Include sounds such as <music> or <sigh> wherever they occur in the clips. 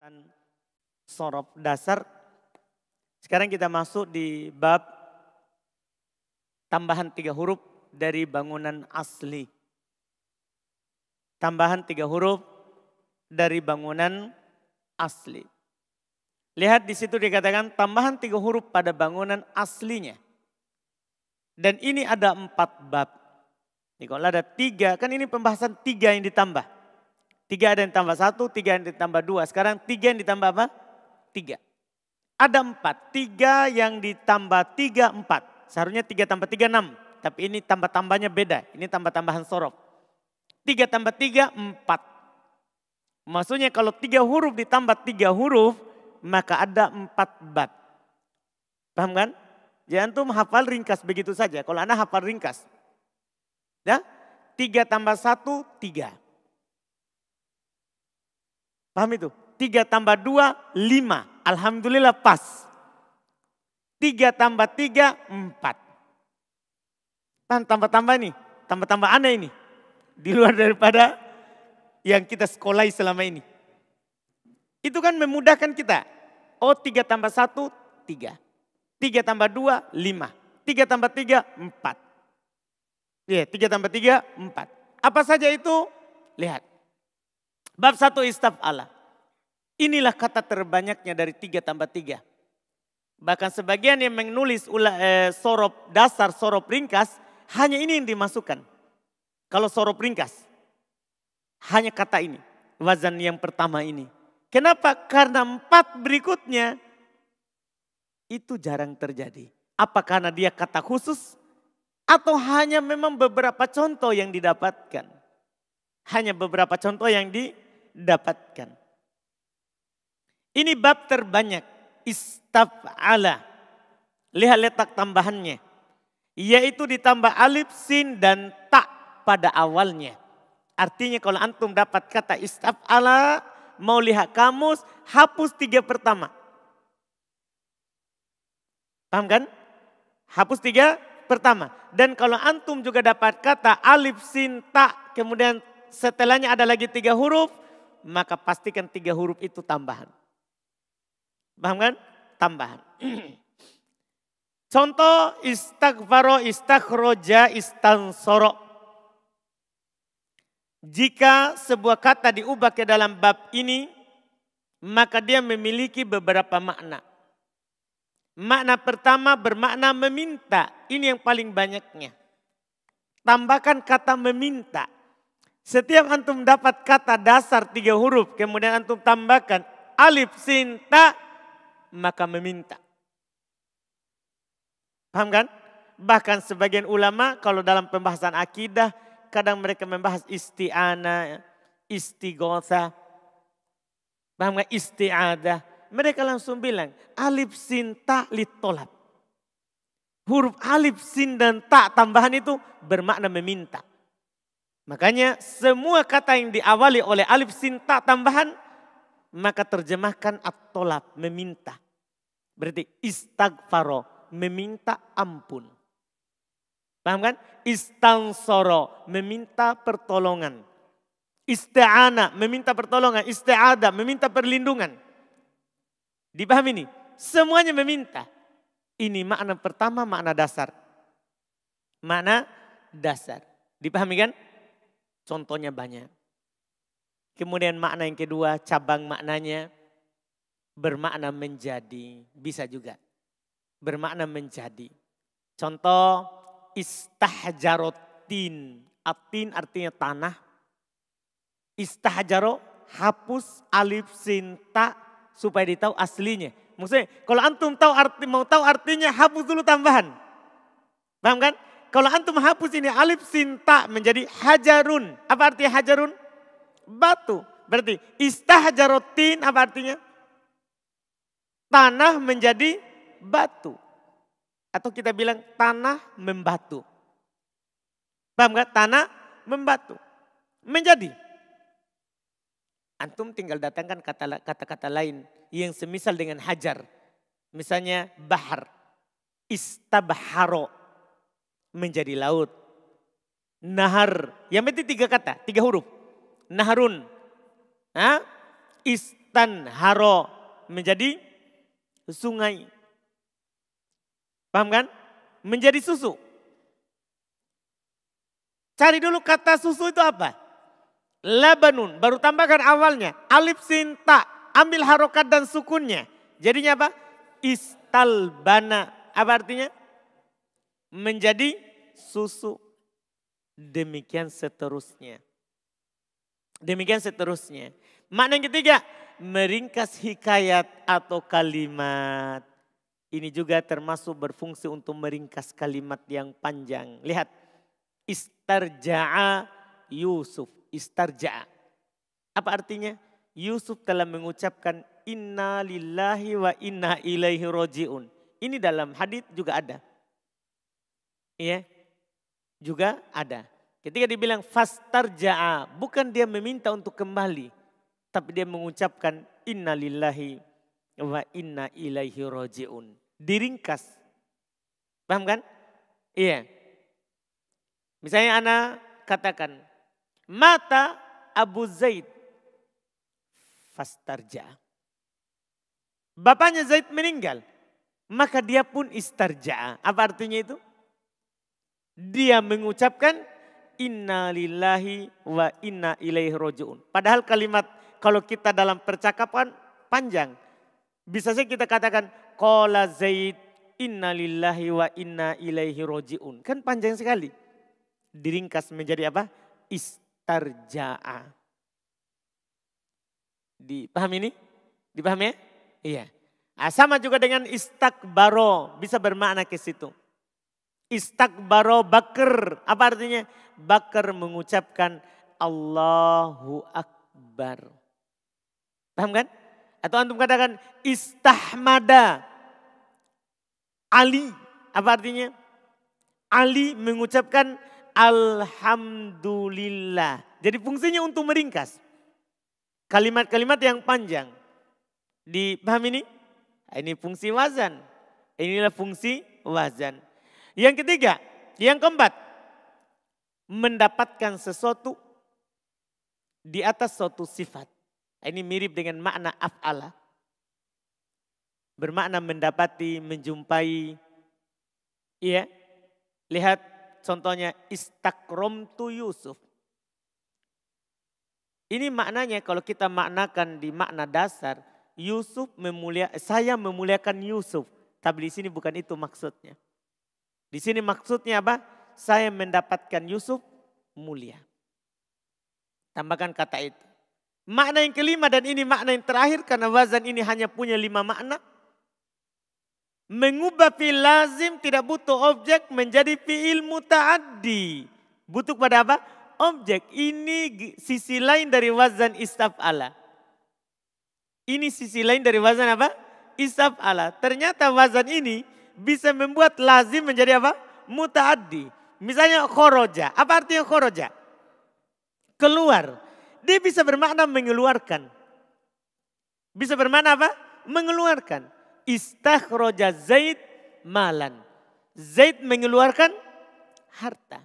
Dan sorof dasar. Sekarang kita masuk di bab tambahan tiga huruf dari bangunan asli. Tambahan tiga huruf dari bangunan asli. Lihat di situ dikatakan tambahan tiga huruf pada bangunan aslinya. Dan ini ada empat bab. Ini kalau ada tiga, kan ini pembahasan tiga yang ditambah. Tiga ada yang tambah satu, tiga yang ditambah dua. Sekarang tiga yang ditambah apa? Tiga. Ada empat. Tiga yang ditambah tiga, empat. Seharusnya tiga tambah tiga, enam. Tapi ini tambah-tambahnya beda. Ini tambah-tambahan sorof. Tiga tambah tiga, empat. Maksudnya kalau tiga huruf ditambah tiga huruf, maka ada empat bab. Paham kan? Jangan tuh hafal ringkas begitu saja. Kalau anda hafal ringkas. Ya, tiga tambah satu, tiga. Paham itu? Tiga tambah dua, lima. Alhamdulillah pas. Tiga tambah tiga, empat. Tan tambah-tambah nih, tambah-tambah aneh ini. Di luar daripada yang kita sekolahi selama ini. Itu kan memudahkan kita. Oh tiga tambah satu, tiga. Tiga tambah dua, lima. Tiga tambah tiga, empat. Iya, tiga tambah tiga, empat. Apa saja itu? Lihat. Bab satu istaf Allah. Inilah kata terbanyaknya dari tiga tambah tiga. Bahkan sebagian yang menulis eh, sorop dasar, sorop ringkas, hanya ini yang dimasukkan. Kalau sorop ringkas, hanya kata ini. Wazan yang pertama ini. Kenapa? Karena empat berikutnya itu jarang terjadi. Apa karena dia kata khusus? Atau hanya memang beberapa contoh yang didapatkan? Hanya beberapa contoh yang di, dapatkan. Ini bab terbanyak. Istaf'ala. Lihat letak tambahannya. Yaitu ditambah alif, sin, dan tak pada awalnya. Artinya kalau antum dapat kata istaf'ala, mau lihat kamus, hapus tiga pertama. Paham kan? Hapus tiga pertama. Dan kalau antum juga dapat kata alif, sin, tak, kemudian setelahnya ada lagi tiga huruf, maka pastikan tiga huruf itu tambahan. Paham kan? Tambahan. <clears throat> Contoh istaghfaro, istakhroja, istansoro. Jika sebuah kata diubah ke dalam bab ini, maka dia memiliki beberapa makna. Makna pertama bermakna meminta. Ini yang paling banyaknya. Tambahkan kata meminta. Setiap antum dapat kata dasar tiga huruf, kemudian antum tambahkan alif, sin, ta, maka meminta. Paham kan? Bahkan sebagian ulama kalau dalam pembahasan akidah, kadang mereka membahas isti'ana, istighosa, paham kan? Isti'adah. Mereka langsung bilang, alif, sin, ta, litolab. Huruf alif, sin, dan ta tambahan itu bermakna meminta. Makanya semua kata yang diawali oleh alif sinta tambahan, maka terjemahkan at-tolab, meminta. Berarti istagfaro, meminta ampun. Paham kan? Istansoro, meminta pertolongan. Isti'ana, meminta pertolongan. Isti'ada, meminta perlindungan. Dipahami ini? Semuanya meminta. Ini makna pertama, makna dasar. Makna dasar. Dipahami kan? Contohnya banyak. Kemudian makna yang kedua, cabang maknanya bermakna menjadi. Bisa juga. Bermakna menjadi. Contoh istahjarotin. Atin artinya tanah. Istahjaro hapus alif sinta supaya ditahu aslinya. Maksudnya kalau antum tahu arti mau tahu artinya hapus dulu tambahan. Paham kan? Kalau antum hapus ini alif sinta menjadi hajarun. Apa artinya hajarun? Batu. Berarti istahjarotin apa artinya? Tanah menjadi batu. Atau kita bilang tanah membatu. Paham gak? Tanah membatu. Menjadi. Antum tinggal datangkan kata-kata lain yang semisal dengan hajar. Misalnya bahar. Istabharo menjadi laut. Nahar, yang penting tiga kata, tiga huruf. Naharun, ha? istan haro menjadi sungai. Paham kan? Menjadi susu. Cari dulu kata susu itu apa? Labanun, baru tambahkan awalnya. Alif sinta, ambil harokat dan sukunnya. Jadinya apa? Istalbana. Apa artinya? Menjadi susu. Demikian seterusnya. Demikian seterusnya. Makna yang ketiga, meringkas hikayat atau kalimat. Ini juga termasuk berfungsi untuk meringkas kalimat yang panjang. Lihat, istarja'a Yusuf. Istarja'a. Apa artinya? Yusuf telah mengucapkan inna lillahi wa inna ilaihi roji'un. Ini dalam hadis juga ada. Iya, juga ada. Ketika dibilang fastarja'a, bukan dia meminta untuk kembali, tapi dia mengucapkan inna lillahi wa inna ilaihi roji'un. Diringkas. Paham kan? Iya. Misalnya Ana katakan, mata Abu Zaid fastarja. Bapaknya Zaid meninggal. Maka dia pun istarja. Apa artinya itu? Dia mengucapkan inna lillahi wa inna ilaihi roji'un. Padahal kalimat kalau kita dalam percakapan panjang. Bisa saja kita katakan qala Zaid inna lillahi wa inna ilaihi roji'un. Kan panjang sekali diringkas menjadi apa? Istarja'a. Dipahami ini? Dipahami ya? Iya. Nah, sama juga dengan istakbaro, bisa bermakna ke situ. Istakbaro bakar, apa artinya? Bakar mengucapkan Allahu Akbar. Paham kan? Atau antum katakan istahmada. Ali, apa artinya? Ali mengucapkan Alhamdulillah. Jadi fungsinya untuk meringkas. Kalimat-kalimat yang panjang. Dipahami ini? Ini fungsi wazan. Inilah fungsi wazan. Yang ketiga, yang keempat. Mendapatkan sesuatu di atas suatu sifat. Ini mirip dengan makna af'ala. Bermakna mendapati, menjumpai. Iya. Lihat contohnya istakrom tu Yusuf. Ini maknanya kalau kita maknakan di makna dasar, Yusuf memulia, saya memuliakan Yusuf. Tapi di sini bukan itu maksudnya. Di sini maksudnya apa? Saya mendapatkan Yusuf mulia. Tambahkan kata itu. Makna yang kelima dan ini makna yang terakhir karena wazan ini hanya punya lima makna. Mengubah fi'il lazim tidak butuh objek menjadi fi'il muta'addi. Butuh pada apa? Objek. Ini sisi lain dari wazan istaf'ala. Ini sisi lain dari wazan apa? Istaf'ala. Ternyata wazan ini bisa membuat lazim menjadi apa? Muta'addi. Misalnya khoroja. Apa artinya khoroja? Keluar. Dia bisa bermakna mengeluarkan. Bisa bermakna apa? Mengeluarkan istakhroja Zaid malan. Zaid mengeluarkan harta.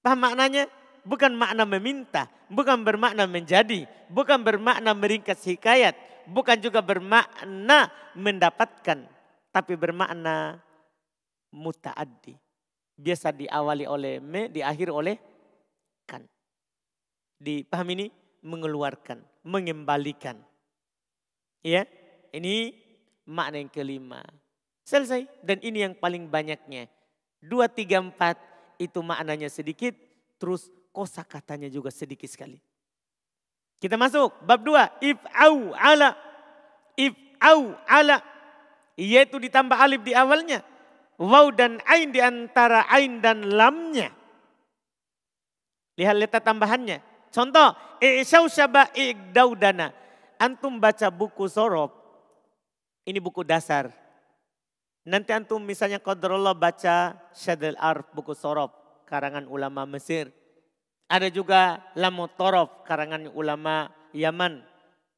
Paham maknanya? Bukan makna meminta, bukan bermakna menjadi, bukan bermakna meringkas hikayat, bukan juga bermakna mendapatkan, tapi bermakna mutaaddi. Biasa diawali oleh me, diakhir oleh kan. Dipahami ini? Mengeluarkan, mengembalikan. Ya, ini makna yang kelima. Selesai. Dan ini yang paling banyaknya. Dua, tiga, empat itu maknanya sedikit. Terus kosa katanya juga sedikit sekali. Kita masuk bab dua. If'au ala. If'au ala. Yaitu ditambah alif di awalnya. Waw dan ain di antara ain dan lamnya. Lihat letak tambahannya. Contoh. I'syau syaba i'gdaudana. Antum baca buku sorob ini buku dasar. Nanti antum misalnya Qadarullah baca Syadil Arf, buku Sorob, karangan ulama Mesir. Ada juga Lamu Torof, karangan ulama Yaman.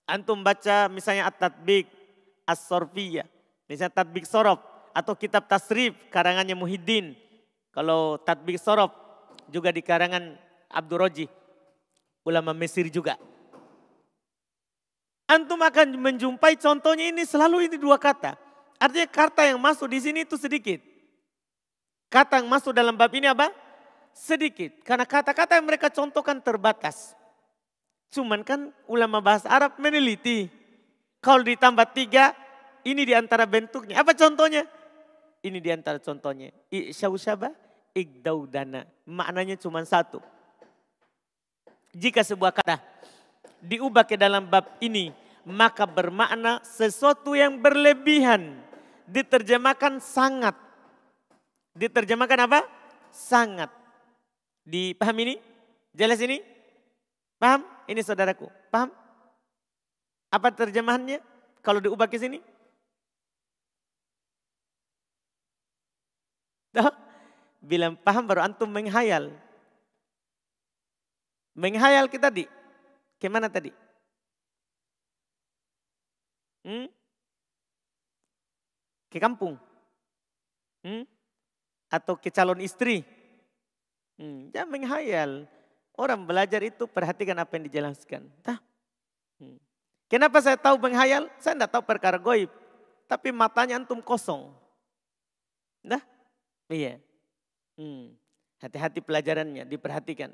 Antum baca misalnya At-Tatbik, As-Sorfiyah. Misalnya Tatbik Sorob atau kitab Tasrif, karangannya Muhyiddin. Kalau Tatbik Sorob juga di karangan Abdul Roji, ulama Mesir juga. antum akan menjumpai contohnya ini selalu ini dua kata. Artinya kata yang masuk di sini itu sedikit. Kata yang masuk dalam bab ini apa? Sedikit. Karena kata-kata yang mereka contohkan terbatas. Cuman kan ulama bahasa Arab meneliti. Kalau ditambah tiga, ini di antara bentuknya. Apa contohnya? Ini di antara contohnya. I'syausaba, igdaudana. Maknanya cuma satu. Jika sebuah kata diubah ke dalam bab ini, maka bermakna sesuatu yang berlebihan. Diterjemahkan sangat. Diterjemahkan apa? Sangat. Dipaham ini? Jelas ini? Paham? Ini saudaraku. Paham? Apa terjemahannya? Kalau diubah ke sini? Bilang paham baru antum menghayal. Menghayal kita tadi. Ke mana tadi? Hmm? Ke kampung? Hmm? Atau ke calon istri? Hmm, jangan menghayal. Orang belajar itu perhatikan apa yang dijelaskan. Tah. Hmm. Kenapa saya tahu menghayal? Saya tidak tahu perkara goib. Tapi matanya antum kosong. Nah, iya. Hmm. Hati-hati pelajarannya, diperhatikan.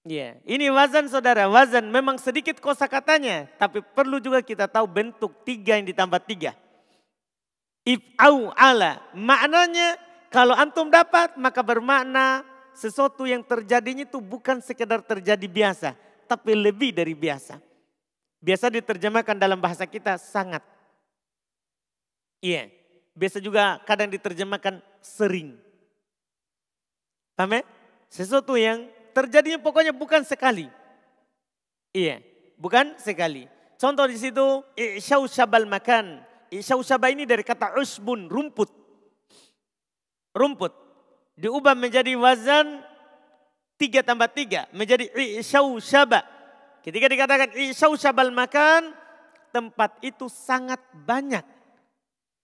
Iya, ini wazan saudara, wazan memang sedikit kosa katanya, tapi perlu juga kita tahu bentuk tiga yang ditambah tiga. If'au ala, maknanya kalau antum dapat maka bermakna sesuatu yang terjadinya itu bukan sekedar terjadi biasa, tapi lebih dari biasa. Biasa diterjemahkan dalam bahasa kita sangat. Iya, biasa juga kadang diterjemahkan sering. Paham ya? Sesuatu yang terjadinya pokoknya bukan sekali. Iya, bukan sekali. Contoh di situ, isyau syabal makan. Isyau syabal ini dari kata usbun, rumput. Rumput. Diubah menjadi wazan tiga tambah tiga. Menjadi isyau syabal. Ketika dikatakan isyau syabal makan, tempat itu sangat banyak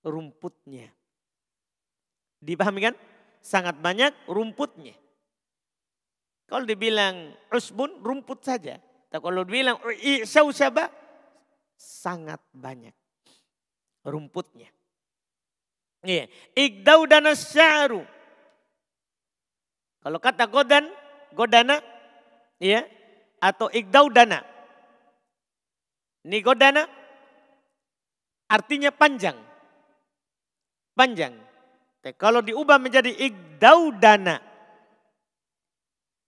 rumputnya. Dipahami kan? Sangat banyak rumputnya. Kalau dibilang usbun, rumput saja. Tapi kalau dibilang isyau syaba, sangat banyak rumputnya. Iya. Igdau dan syaru. Kalau kata godan, godana, ya, atau igdau dana. Ini godana artinya panjang. Panjang. Kalau diubah menjadi igdau dana,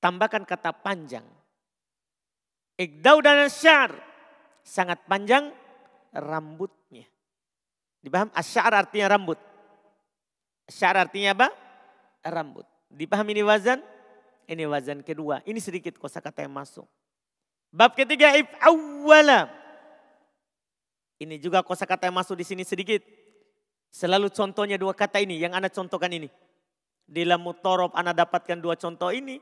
tambahkan kata panjang. Ikdau dan syar. Sangat panjang rambutnya. Dipaham? Asyar artinya rambut. Asyar artinya apa? Rambut. Dipaham ini wazan? Ini wazan kedua. Ini sedikit kosakata yang masuk. Bab ketiga if awwala. Ini juga kosakata yang masuk di sini sedikit. Selalu contohnya dua kata ini yang Anda contohkan ini. Di Lamutorob Anda dapatkan dua contoh ini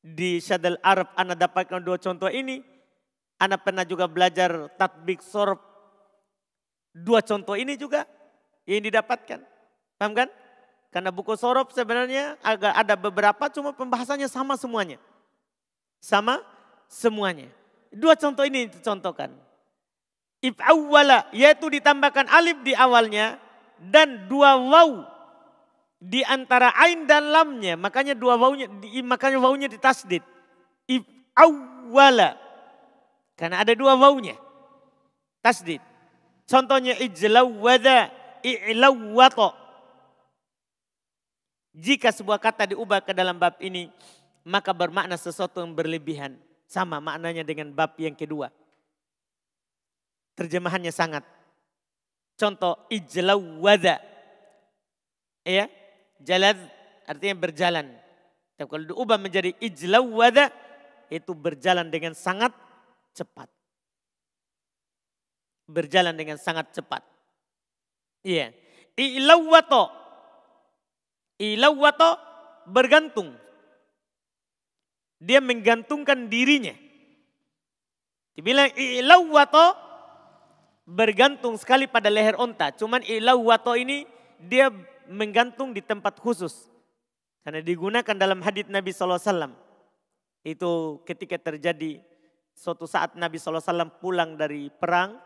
di Syadal Arab Anda dapatkan dua contoh ini. Anda pernah juga belajar tatbik sorb. Dua contoh ini juga yang didapatkan. Paham kan? Karena buku sorop sebenarnya agak ada beberapa cuma pembahasannya sama semuanya. Sama semuanya. Dua contoh ini dicontohkan. If awwala yaitu ditambahkan alif di awalnya dan dua waw di antara ain dan lamnya. Makanya dua wawunya, makanya wawunya ditasdid. Awwala. Karena ada dua wawunya. Tasdid. Contohnya ijlawwada, i'lawwato. Jika sebuah kata diubah ke dalam bab ini, maka bermakna sesuatu yang berlebihan. Sama maknanya dengan bab yang kedua. Terjemahannya sangat. Contoh ijlawwada. Ya, Jalad artinya berjalan. Tapi kalau diubah menjadi ijlawada itu berjalan dengan sangat cepat. Berjalan dengan sangat cepat. Iya. Ilawato. Ilawato bergantung. Dia menggantungkan dirinya. Dibilang ilawato bergantung sekali pada leher onta. Cuman ilawato ini dia menggantung di tempat khusus. Karena digunakan dalam hadits Nabi SAW. Itu ketika terjadi suatu saat Nabi SAW pulang dari perang.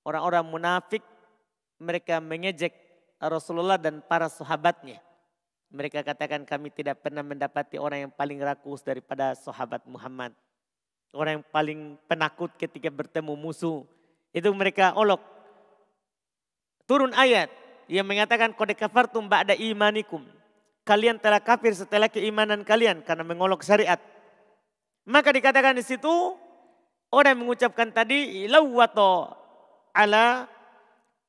orang-orang munafik mereka mengejek Rasulullah dan para sahabatnya. Mereka katakan kami tidak pernah mendapati orang yang paling rakus daripada sahabat Muhammad. Orang yang paling penakut ketika bertemu musuh. Itu mereka olok. Turun ayat yang mengatakan kode kafartum ba'da imanikum. Kalian telah kafir setelah keimanan kalian karena mengolok syariat. Maka dikatakan di situ orang yang mengucapkan tadi lawato ala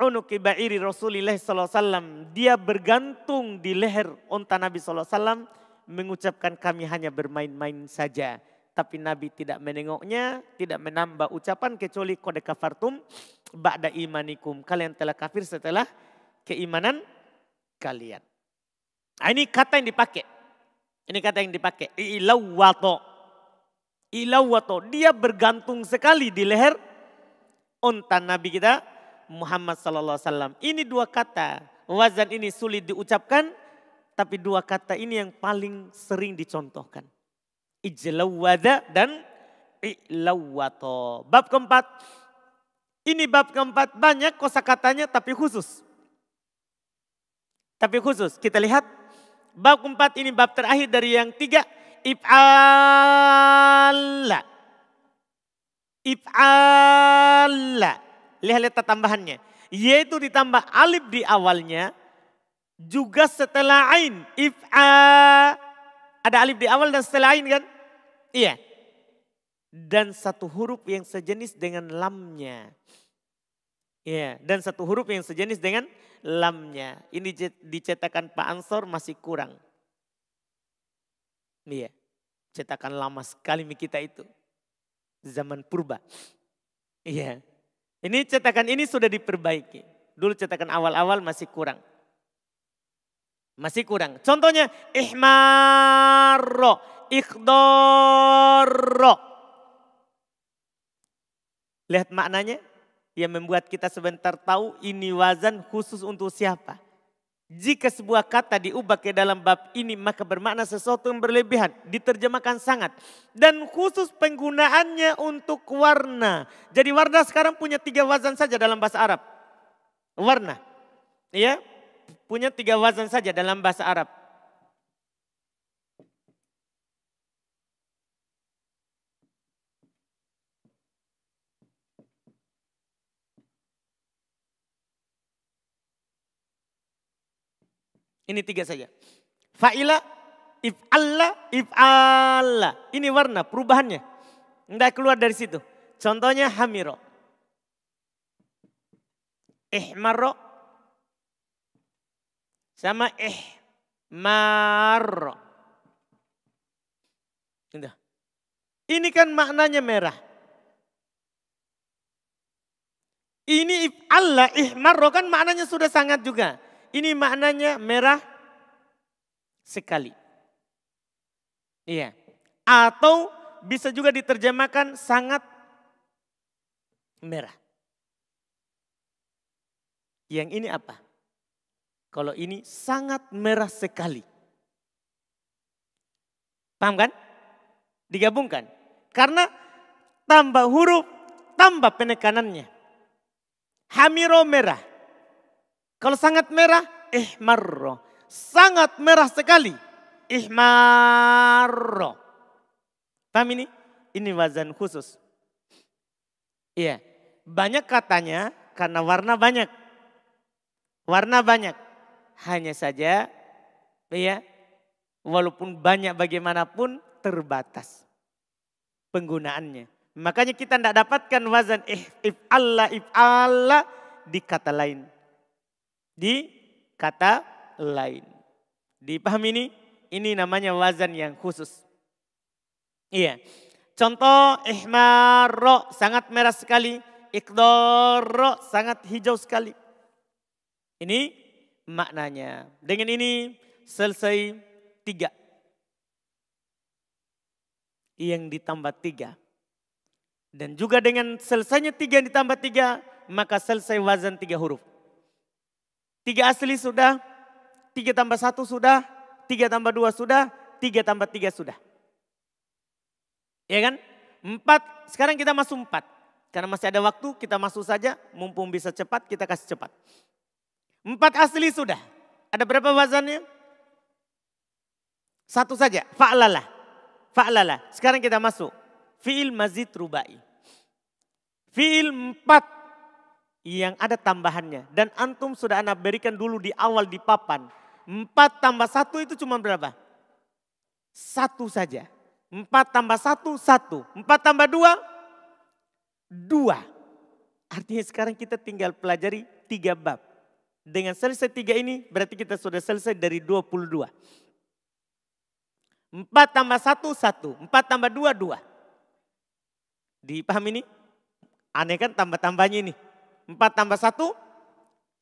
unuki ba'iri Rasulullah SAW. Dia bergantung di leher unta Nabi SAW mengucapkan kami hanya bermain-main saja. Tapi Nabi tidak menengoknya, tidak menambah ucapan kecuali kode kafartum ba'da imanikum. Kalian telah kafir setelah keimanan kalian. Nah, ini kata yang dipakai. Ini kata yang dipakai. Ilawato. Ilawato. Dia bergantung sekali di leher unta Nabi kita Muhammad sallallahu alaihi wasallam. Ini dua kata. Wazan ini sulit diucapkan tapi dua kata ini yang paling sering dicontohkan. Ijlawada dan ilawato. Bab keempat. Ini bab keempat banyak kosakatanya tapi khusus. Tapi khusus kita lihat bab keempat ini bab terakhir dari yang tiga if'ala. If'ala. Lihat-lihat tambahannya. Yaitu ditambah alif di awalnya. Juga setelah ain. If'a. Ada alif di awal dan setelah ain kan? Iya. Dan satu huruf yang sejenis dengan lamnya. Iya, dan satu huruf yang sejenis dengan lamnya. Ini dicetakan Pak Ansor masih kurang. Iya, cetakan lama sekali kita itu. Zaman purba. Iya, ini cetakan ini sudah diperbaiki. Dulu cetakan awal-awal masih kurang. Masih kurang. Contohnya ihmarro, ikhdoro. Lihat maknanya yang membuat kita sebentar tahu ini wazan khusus untuk siapa. Jika sebuah kata diubah ke dalam bab ini maka bermakna sesuatu yang berlebihan. Diterjemahkan sangat. Dan khusus penggunaannya untuk warna. Jadi warna sekarang punya tiga wazan saja dalam bahasa Arab. Warna. Ya, punya tiga wazan saja dalam bahasa Arab. Ini tiga saja. Fa'ila, if'alla, if'alla. Ini warna perubahannya. Tidak keluar dari situ. Contohnya hamiro. Ihmarro. Sama ihmarro. Ini kan maknanya merah. Ini if'alla, ihmarro kan maknanya sudah sangat juga. Ini maknanya merah sekali. Iya. Atau bisa juga diterjemahkan sangat merah. Yang ini apa? Kalau ini sangat merah sekali. Paham kan? Digabungkan. Karena tambah huruf, tambah penekanannya. Hamiro merah. Kalau sangat merah, ihmarro. Sangat merah sekali. Ihmarro. Paham ini? Ini wazan khusus. Iya. Banyak katanya karena warna banyak. Warna banyak. Hanya saja ya walaupun banyak bagaimanapun terbatas penggunaannya. Makanya kita tidak dapatkan wazan if Allah if Allah di kata lain di kata lain. Dipahami ini? Ini namanya wazan yang khusus. Iya. Contoh ihmarro sangat merah sekali. Ikdoro sangat hijau sekali. Ini maknanya. Dengan ini selesai tiga. Yang ditambah tiga. Dan juga dengan selesainya tiga yang ditambah tiga, maka selesai wazan tiga huruf. Tiga asli sudah, tiga tambah satu sudah, tiga tambah dua sudah, tiga tambah tiga sudah. Ya kan? Empat, sekarang kita masuk empat. Karena masih ada waktu, kita masuk saja. Mumpung bisa cepat, kita kasih cepat. Empat asli sudah. Ada berapa wazannya? Satu saja, fa'lala. Fa'lala. Sekarang kita masuk. Fi'il mazid rubai. Fi'il empat yang ada tambahannya. Dan antum sudah anak berikan dulu di awal di papan. Empat tambah satu itu cuma berapa? Satu saja. Empat tambah satu, satu. Empat tambah dua, dua. Artinya sekarang kita tinggal pelajari tiga bab. Dengan selesai tiga ini berarti kita sudah selesai dari dua puluh dua. Empat tambah satu, satu. Empat tambah dua, dua. Dipahami ini? Aneh kan tambah-tambahnya ini. Empat tambah satu,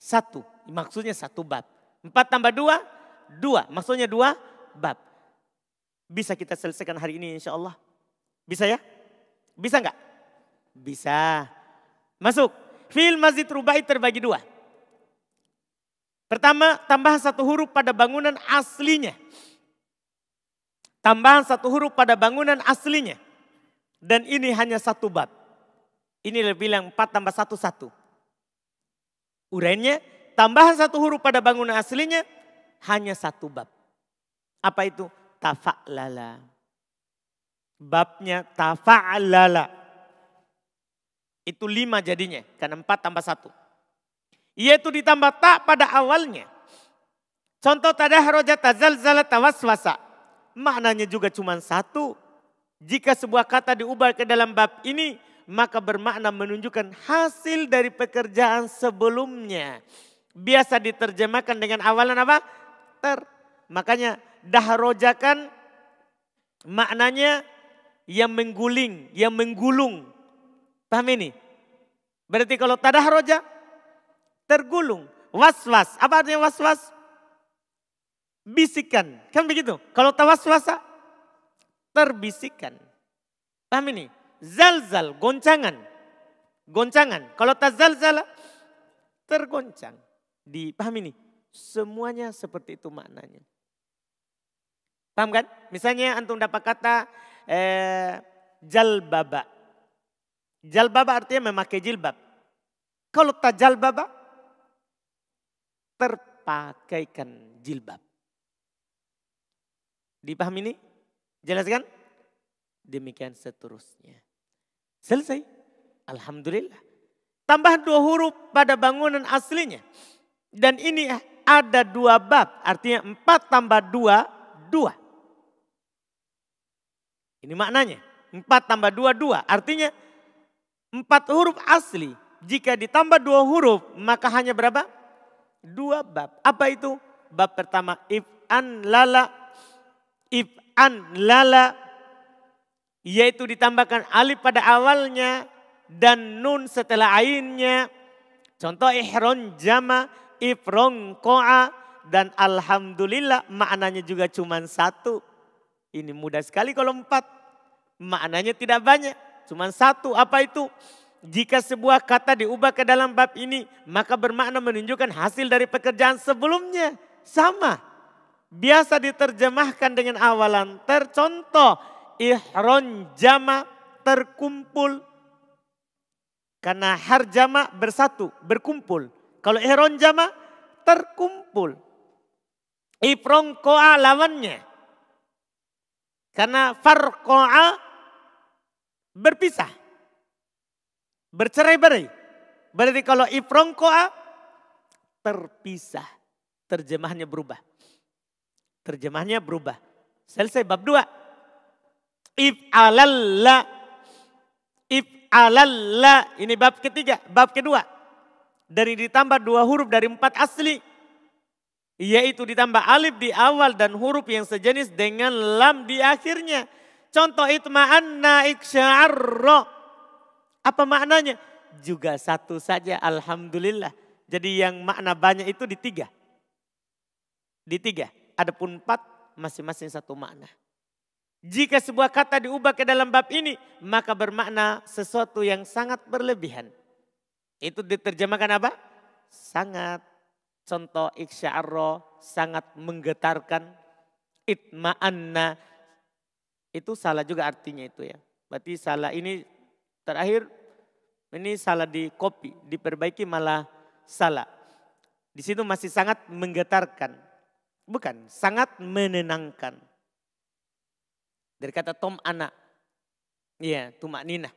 satu. Maksudnya satu bab. Empat tambah dua, dua. Maksudnya dua bab. Bisa kita selesaikan hari ini insya Allah. Bisa ya? Bisa enggak? Bisa. Masuk. Fil masjid rubai terbagi dua. Pertama, tambahan satu huruf pada bangunan aslinya. Tambahan satu huruf pada bangunan aslinya. Dan ini hanya satu bab. Ini lebih bilang empat tambah satu satu. Urainya, tambahan satu huruf pada bangunan aslinya hanya satu bab. Apa itu? tafa'lala. Babnya tafa'lala. Itu lima jadinya, karena empat tambah satu. Yaitu ditambah tak pada awalnya. Contoh tadah roja tazalzala tawaswasa. Maknanya juga cuma satu. Jika sebuah kata diubah ke dalam bab ini, maka bermakna menunjukkan hasil dari pekerjaan sebelumnya. Biasa diterjemahkan dengan awalan apa? Ter. Makanya dahrojakan maknanya yang mengguling, yang menggulung. Paham ini? Berarti kalau tadahroja tergulung. Was-was. Apa artinya was-was? Bisikan. Kan begitu? Kalau tawaswasa terbisikan. Paham ini? Zalzal, goncangan. Goncangan. Kalau tazalzala tergoncang. Dipahami ini? Semuanya seperti itu maknanya. Paham kan? Misalnya antum dapat kata eh, jalbaba. Jalbaba artinya memakai jilbab. Kalau tak jalbaba, terpakaikan jilbab. Dipahami ini? Jelaskan? Demikian seterusnya. Selesai. Alhamdulillah. Tambah dua huruf pada bangunan aslinya. Dan ini ada dua bab. Artinya empat tambah dua, dua. Ini maknanya. Empat tambah dua, dua. Artinya empat huruf asli. Jika ditambah dua huruf maka hanya berapa? Dua bab. Apa itu? Bab pertama if'an lala. If'an lala. Yaitu ditambahkan alif pada awalnya. Dan nun setelah ainnya. Contoh ihron jama, ifron ko'a. Dan alhamdulillah maknanya juga cuma satu. Ini mudah sekali kalau empat. Maknanya tidak banyak. Cuma satu. Apa itu? Jika sebuah kata diubah ke dalam bab ini. Maka bermakna menunjukkan hasil dari pekerjaan sebelumnya. Sama. Biasa diterjemahkan dengan awalan tercontoh. Ihron jama terkumpul. Karena har jama bersatu, berkumpul. Kalau ihron jama terkumpul. Ifron koa lawannya. Karena farqa'a berpisah. Bercerai-berai. Berarti kalau ifrongko'a terpisah. Terjemahannya berubah. Terjemahannya berubah. Selesai bab dua. If'alalla. If'alalla. Ini bab ketiga. Bab kedua. Dari ditambah dua huruf dari empat asli. Yaitu ditambah alif di awal dan huruf yang sejenis dengan lam di akhirnya. Contoh itma'anna iksya'arra. Apa maknanya? Juga satu saja Alhamdulillah. Jadi yang makna banyak itu di tiga. Di tiga. Adapun empat masing-masing satu makna. Jika sebuah kata diubah ke dalam bab ini, maka bermakna sesuatu yang sangat berlebihan. Itu diterjemahkan apa? Sangat Contoh iksya'arro sangat menggetarkan. Itma'anna. Itu salah juga artinya itu ya. Berarti salah ini terakhir Ini salah di kopi, diperbaiki malah salah. Di situ masih sangat menggetarkan. Bukan, sangat menenangkan. Dari kata tom anak. Iya, tumak nina.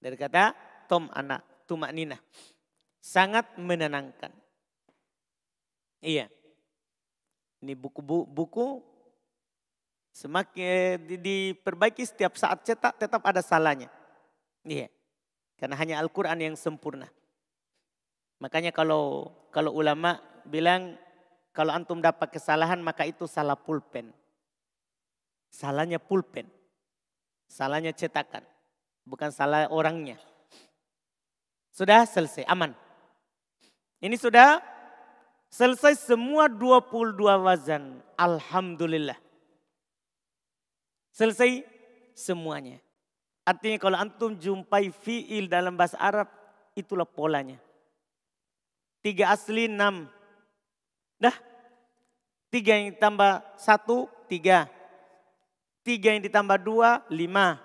Dari kata tom anak, tumak nina. Sangat menenangkan. Iya. Ini buku-buku semakin diperbaiki setiap saat cetak tetap ada salahnya. Iya. Karena hanya Al-Quran yang sempurna. Makanya kalau kalau ulama bilang kalau antum dapat kesalahan maka itu salah pulpen. Salahnya pulpen. Salahnya cetakan. Bukan salah orangnya. Sudah selesai, aman. Ini sudah Selesai semua 22 wazan. Alhamdulillah. Selesai semuanya. Artinya kalau antum jumpai fi'il dalam bahasa Arab, itulah polanya. Tiga asli enam. Dah. Tiga yang ditambah satu, tiga. Tiga yang ditambah dua, lima.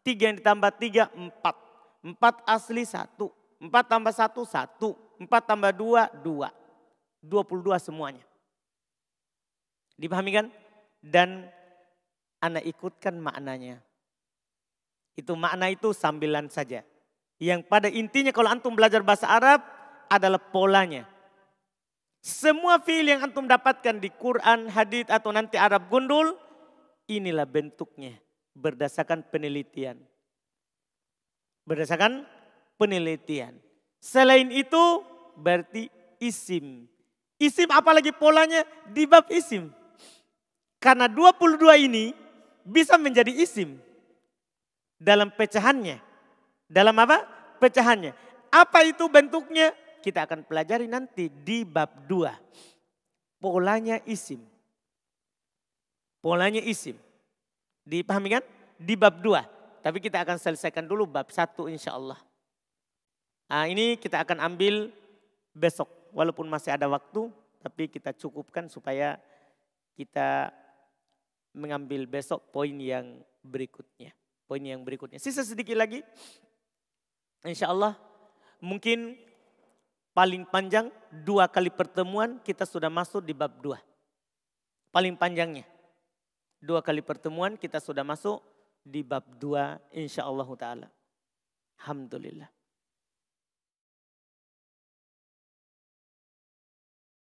Tiga yang ditambah tiga, empat. Empat asli satu. Empat tambah satu, satu. Empat tambah dua, dua. 22 semuanya. Dipahami kan? Dan anak ikutkan maknanya. Itu makna itu sambilan saja. Yang pada intinya kalau antum belajar bahasa Arab adalah polanya. Semua fiil yang antum dapatkan di Quran, hadith atau nanti Arab gundul, inilah bentuknya berdasarkan penelitian. Berdasarkan penelitian. Selain itu berarti isim Isim apalagi polanya di bab isim. Karena 22 ini bisa menjadi isim. Dalam pecahannya. Dalam apa? Pecahannya. Apa itu bentuknya? Kita akan pelajari nanti di bab 2. Polanya isim. Polanya isim. Dipahami kan? Di bab 2. Tapi kita akan selesaikan dulu bab 1 insya Allah. Nah, ini kita akan ambil besok walaupun masih ada waktu, tapi kita cukupkan supaya kita mengambil besok poin yang berikutnya. Poin yang berikutnya. Sisa sedikit lagi. Insya Allah mungkin paling panjang dua kali pertemuan kita sudah masuk di bab dua. Paling panjangnya. Dua kali pertemuan kita sudah masuk di bab dua insya Allah ta'ala. Alhamdulillah.